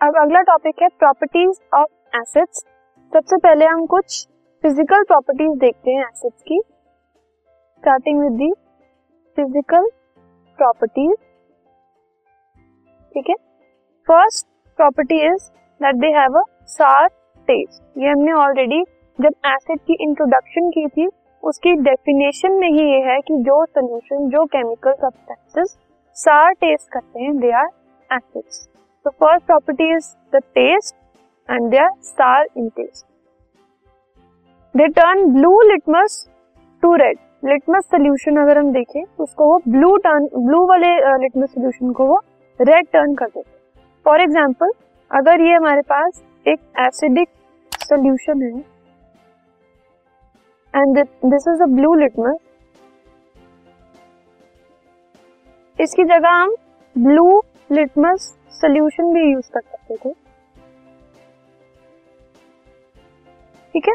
अब अगला टॉपिक है प्रॉपर्टीज़ ऑफ़ एसिड्स सबसे पहले हम कुछ फ़िज़िकल प्रॉपर्टीज़ देखते हैं एसिड्स की। Starting with the physical properties ठीक है? First property is that they have a sour taste ये हमने ऑलरेडी जब एसिड की इंट्रोडक्शन की थी, उसकी डेफिनेशन में ही ये है कि जो सोल्यूशन जो केमिकल सब्सटेंसेस सार टेस्ट करते हैं दे आर एसिड्स तो first property is the taste and they are sour in taste they turn blue litmus to red litmus solution अगर हम देखें तो उसको वो ब्लू टर्न ब्लू वाले लिटमस सोल्यूशन को वो रेड टर्न कर देते फॉर एग्ज़ाम्पल अगर ये हमारे पास एक एसिडिक सोल्यूशन है and this is a blue litmus इसकी जगह हम ब्लू लिटमस सोल्यूशन भी यूज़ कर सकते थे। ठीक है?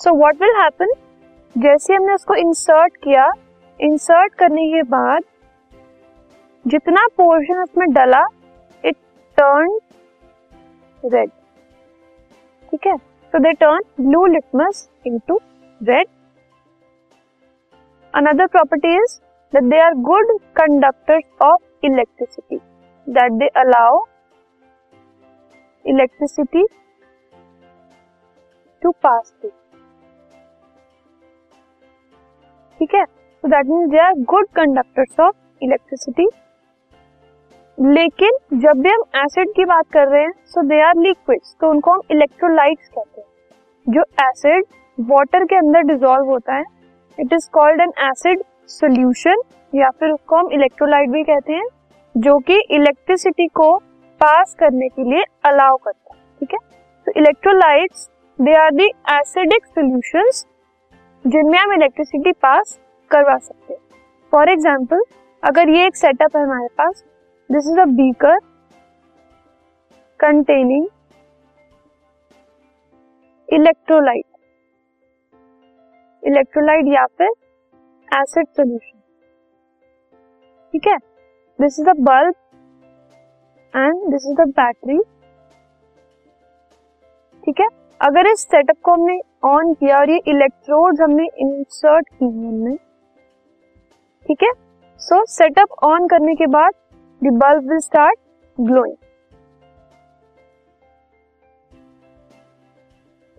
सो व्हाट विल हैपन जैसे हमने उसको इंसर्ट किया इंसर्ट करने के बाद जितना पोर्शन उसमें डला इट टर्न रेड ठीक है? So they turn blue litmus into red another property is that they are good conductors of electricity that they allow electricity to pass through. ठीक है? So that means they are good conductors of electricity लेकिन जब भी हम acid की बात कर रहे हैं सो दे आर लिक्विड्स तो उनको हम इलेक्ट्रोलाइट्स कहते हैं। जो एसिड वाटर के अंदर डिजोल्व होता है it is called an acid solution या फिर उसको हम इलेक्ट्रोलाइट भी कहते हैं। जो कि इलेक्ट्रिसिटी को पास करने के लिए अलाउ करता है, ठीक है? तो electrolytes they are the acidic solutions जिनमें हम इलेक्ट्रिसिटी पास करवा सकते हैं। फॉर एग्ज़ाम्पल अगर ये एक सेटअप है हमारे पास this is a beaker containing electrolyte electrolyte या फिर एसिड सोल्यूशन ठीक है? This is the bulb and this is the battery ठीक है? अगर इस सेटअप को हमने ऑन किया और ये इलेक्ट्रोड हमने इंसर्ट की हमने, ठीक है? सो सेटअप ऑन करने के बाद the bulb will start glowing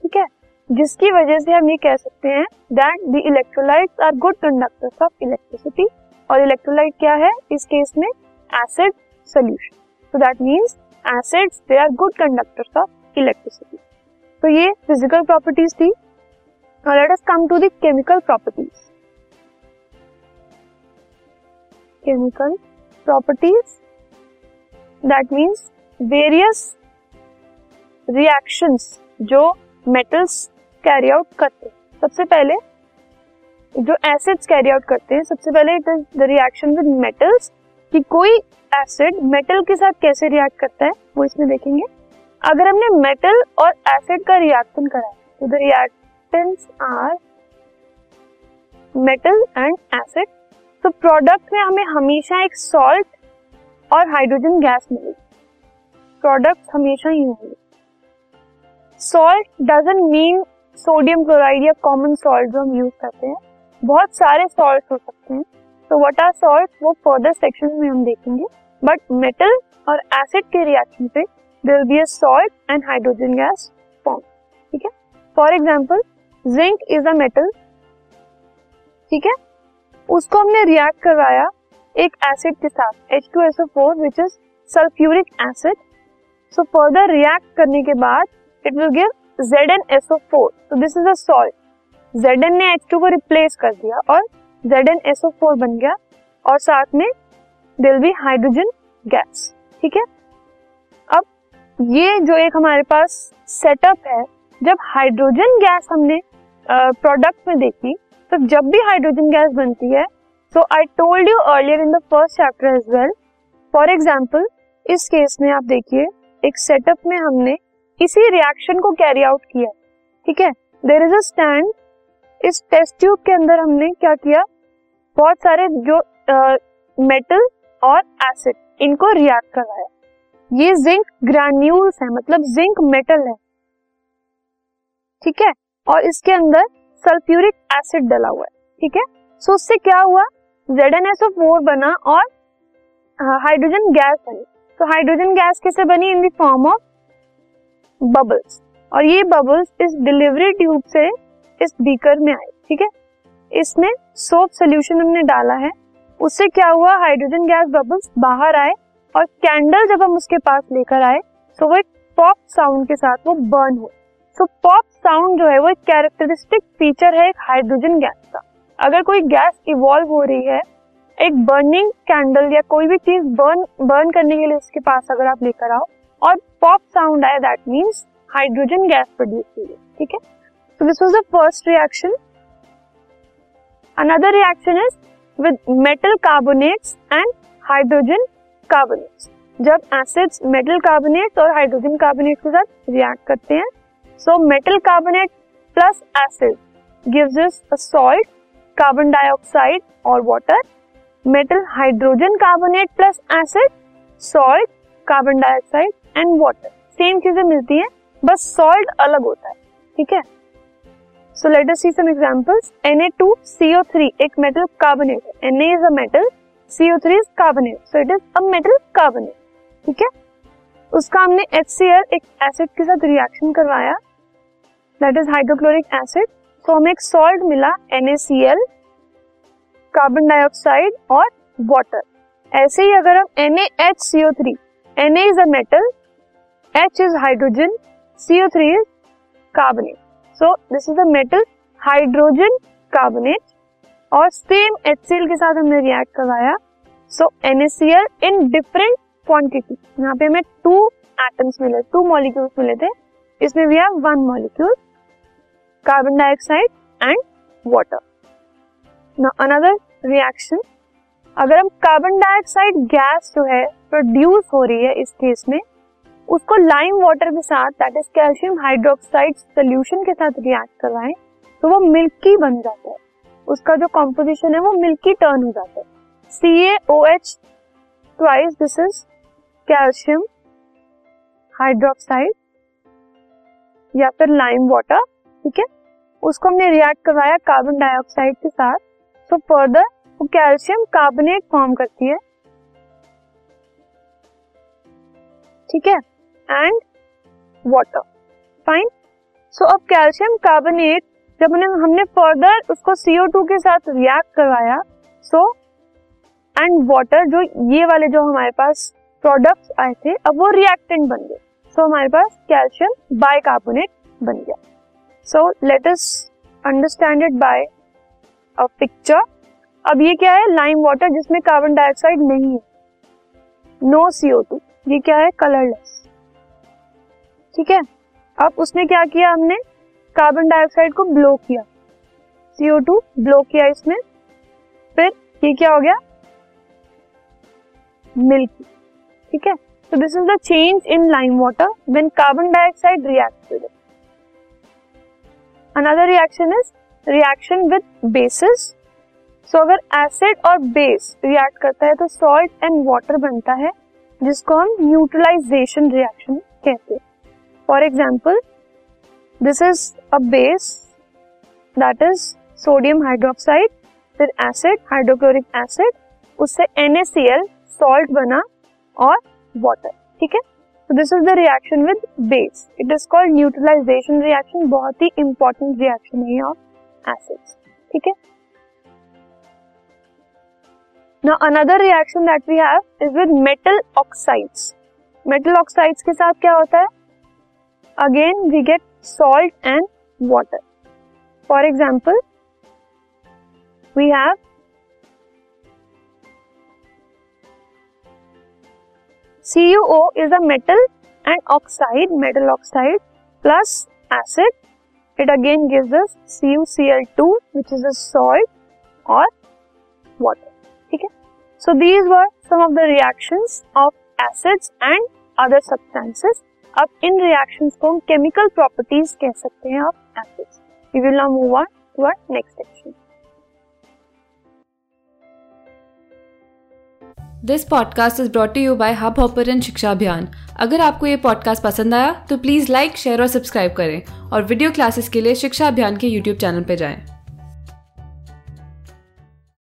ठीक है? जिसकी वजह से हम ये कह सकते हैं that the electrolytes are good conductors of electricity और इलेक्ट्रोलाइट क्या है? इस केस में acid solution so that means acids they are good conductors of electricity तो ये फ़िज़िकल प्रॉपर्टीज़ थी। और let us come to the chemical properties chemical properties that means various reactions जो मेटल्स कैरी आउट करते सबसे पहले जो एसिड्स कैरी आउट करते हैं, सबसे पहले द रिएक्शन विद मेटल्स कि कोई एसिड मेटल के साथ कैसे रिएक्ट करता है, वो इसमें देखेंगे। अगर हमने मेटल और एसिड का रिएक्शन करा तो the reactants are metal and acid तो प्रोडक्ट में हमें हमेशा एक सॉल्ट और हाइड्रोजन गैस मिलेगी। प्रोडक्ट हमेशा ही होंगे। Salt doesn't mean sodium chloride या कॉमन सॉल्ट जो हम यूज़ करते हैं। बहुत सारे सॉल्ट हो सकते हैं। तो वट आर सॉल्ट वो फर्दर सेक्शन में हम देखेंगे। बट मेटल और एसिड के रिएक्शन पे there be a salt and hydrogen gas form ठीक है? For example zinc is a metal ठीक है? उसको हमने रिएक्ट करवाया एक एसिड के साथ H two S O four which is sulphuric acid so further react करने के बाद it will give Z N S O four this is a salt Z ने एच टू को रिप्लेस कर दिया और Z N S O four बन गया और साथ में दिल भी हाइड्रोजन गैस ठीक है? अब ये जो एक हमारे पास सेटअप है, जब हाइड्रोजन गैस हमने प्रोडक्ट में देखी तो जब भी हाइड्रोजन गैस बनती है so I told you earlier in the first chapter as well for example इस केस में आप देखिए, एक सेटअप में हमने इसी रिएक्शन को कैरी आउट किया, ठीक है? देर इज़ अ स्टैंड इस टेस्ट ट्यूब के अंदर हमने क्या किया? बहुत सारे जो मेटल और एसिड इनको रिएक्ट करवाया। ये जिंक ग्रैन्यूल्स है मतलब जिंक मेटल है। ठीक है? और इसके अंदर सल्फ्यूरिक एसिड डला हुआ है। ठीक है? सो उससे क्या हुआ? Z N S O four बना और हाइड्रोजन गैस बनी। तो हाइड्रोजन गैस कैसे बनी? In the form of bubbles और ये बबल्स इस डिलीवरी ट्यूब से इस बीकर में आए, ठीक है? इसमें सोप सोल्यूशन हमने डाला है। उससे क्या हुआ? हाइड्रोजन गैस बबल्स बाहर आए और कैंडल जब हम उसके पास लेकर आए तो वो एक पॉप साउंड के साथ वो बर्न हुए सो पॉप साउंड जो है, वो एक कैरेक्टरिस्टिक फीचर है एक हाइड्रोजन गैस का। अगर कोई गैस इवॉल्व हो रही है, एक बर्निंग कैंडल या कोई भी चीज़ बर्न बर्न करने के लिए उसके पास अगर आप लेकर आओ, और पॉप साउंड आए that means hydrogen gas produce हुई ठीक है? So this was the first reaction another reaction is with metal carbonates and hydrogen carbonates जब एसिड्स मेटल कार्बोनेट और हाइड्रोजन कार्बोनेट के साथ रिएक्ट करते हैं so metal carbonate plus acid gives us a salt carbon dioxide और water metal hydrogen carbonate plus acid salt carbon dioxide and water same चीज़ें मिलती हैं, बस सॉल्ट अलग होता है, ठीक है? सो लेट अस सी सम एग्जांपल्स Na2CO3 एक metal carbonate Na is a metal CO3 is carbonate so it is a metal carbonate ठीक है? उसका हमने HCl एक एसिड के साथ रिएक्शन करवाया. दैट इज़ हाइड्रोक्लोरिक एसिड तो हमें एक सॉल्ट मिला NaCl कार्बन डाइऑक्साइड और वाटर ऐसे ही अगर हम NaHCO3 Na is a metal H is hydrogen CO3 is carbonate so this is a metal hydrogen carbonate और सेम HCl के साथ हमने रिएक्ट करवाया। So NaCl in different quantity यहाँ पे हमें टू एटम्स मिले टू मॉलिक्यूल्स मिले थे। इसमें we have one molecule carbon dioxide and water now another reaction अगर हम कार्बन डाइऑक्साइड गैस जो है प्रोड्यूस हो रही है इस केस में उसको लाइम वाटर के साथ that is calcium hydroxide solution के साथ रिएक्ट करवाएँ तो वो मिल्की बन जाता है। उसका जो कॉम्पोजिशन है, वो मिल्की टर्न हो जाता है। C A O H twice this is calcium hydroxide या फिर लाइम वाटर ठीक है? उसको हमने रिएक्ट करवाया कार्बन डाइऑक्साइड के साथ। तो फर्दर वो कैल्शियम कार्बोनेट फॉर्म करती है। ठीक है? एंड वाटर फाइन सो अब कैल्शियम कार्बोनेट जब हमने हमने फर्दर उसको सीओ टू के साथ रिएक्ट करवाया सो एंड वाटर जो ये वाले जो हमारे पास प्रोडक्ट्स आए थे अब वो रिएक्टेंट बन गए। सो so, हमारे पास कैल्शियम बाइकार्बोनेट बन गया। So let us understand it by a picture अब ये क्या है? लाइम वाटर जिसमें कार्बन डाइऑक्साइड नहीं है। नो सीओ टू ये क्या है? कलरलेस ठीक है? अब उसने क्या किया हमने? कार्बन डाइऑक्साइड को ब्लो किया। सीओ टू ब्लो किया इसमें फिर ये क्या हो गया? मिल्की ठीक है? तो this is the change in lime water when carbon dioxide react with another reaction is reaction with bases so अगर एसिड और बेस रिएक्ट करता है तो सॉल्ट एंड वाटर बनता है, जिसको हम न्यूट्रलाइजेशन रिएक्शन कहते हैं। For example this is a base that is sodium hydroxide फिर एसिड हाइड्रोक्लोरिक एसिड उससे NaCl सॉल्ट बना और वाटर ठीक है? तो this is the reaction with base it is called neutralization reaction बहुत ही इंपॉर्टेंट रिएक्शन है ऑफ़ एसिड्स ठीक है? Now another reaction that we have is with metal oxides. Metal oxides के साथ क्या होता है? Again we get salt and water. For example, we have CuO is a metal and oxide, metal oxide plus acid. It again gives us CuCl2 which is a salt or water. ठीक है so these were some of the reactions of acids and other substances अब इन reactions को हम chemical properties कह सकते हैं of acids we will now move on to our next section this podcast is brought you by Hubhopper and Shiksha Abhiyan अगर आपको ये podcast पसंद आया तो प्लीज़ लाइक शेयर और सब्सक्राइब करें और वीडियो क्लासेस के लिए शिक्षा अभियान के यूट्यूब चैनल पर जाएँ।